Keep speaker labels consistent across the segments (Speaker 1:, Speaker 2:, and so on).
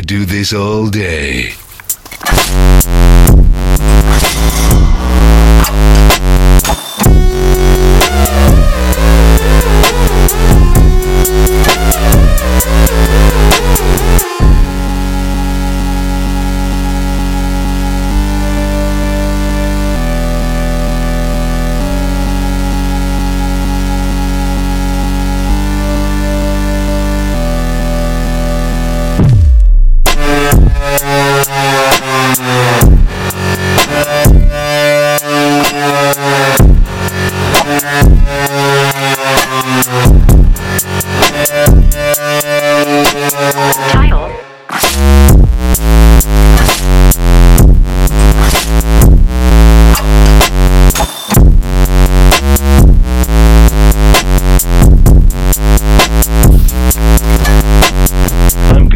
Speaker 1: do this all day.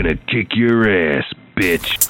Speaker 1: Gonna kick your ass, bitch.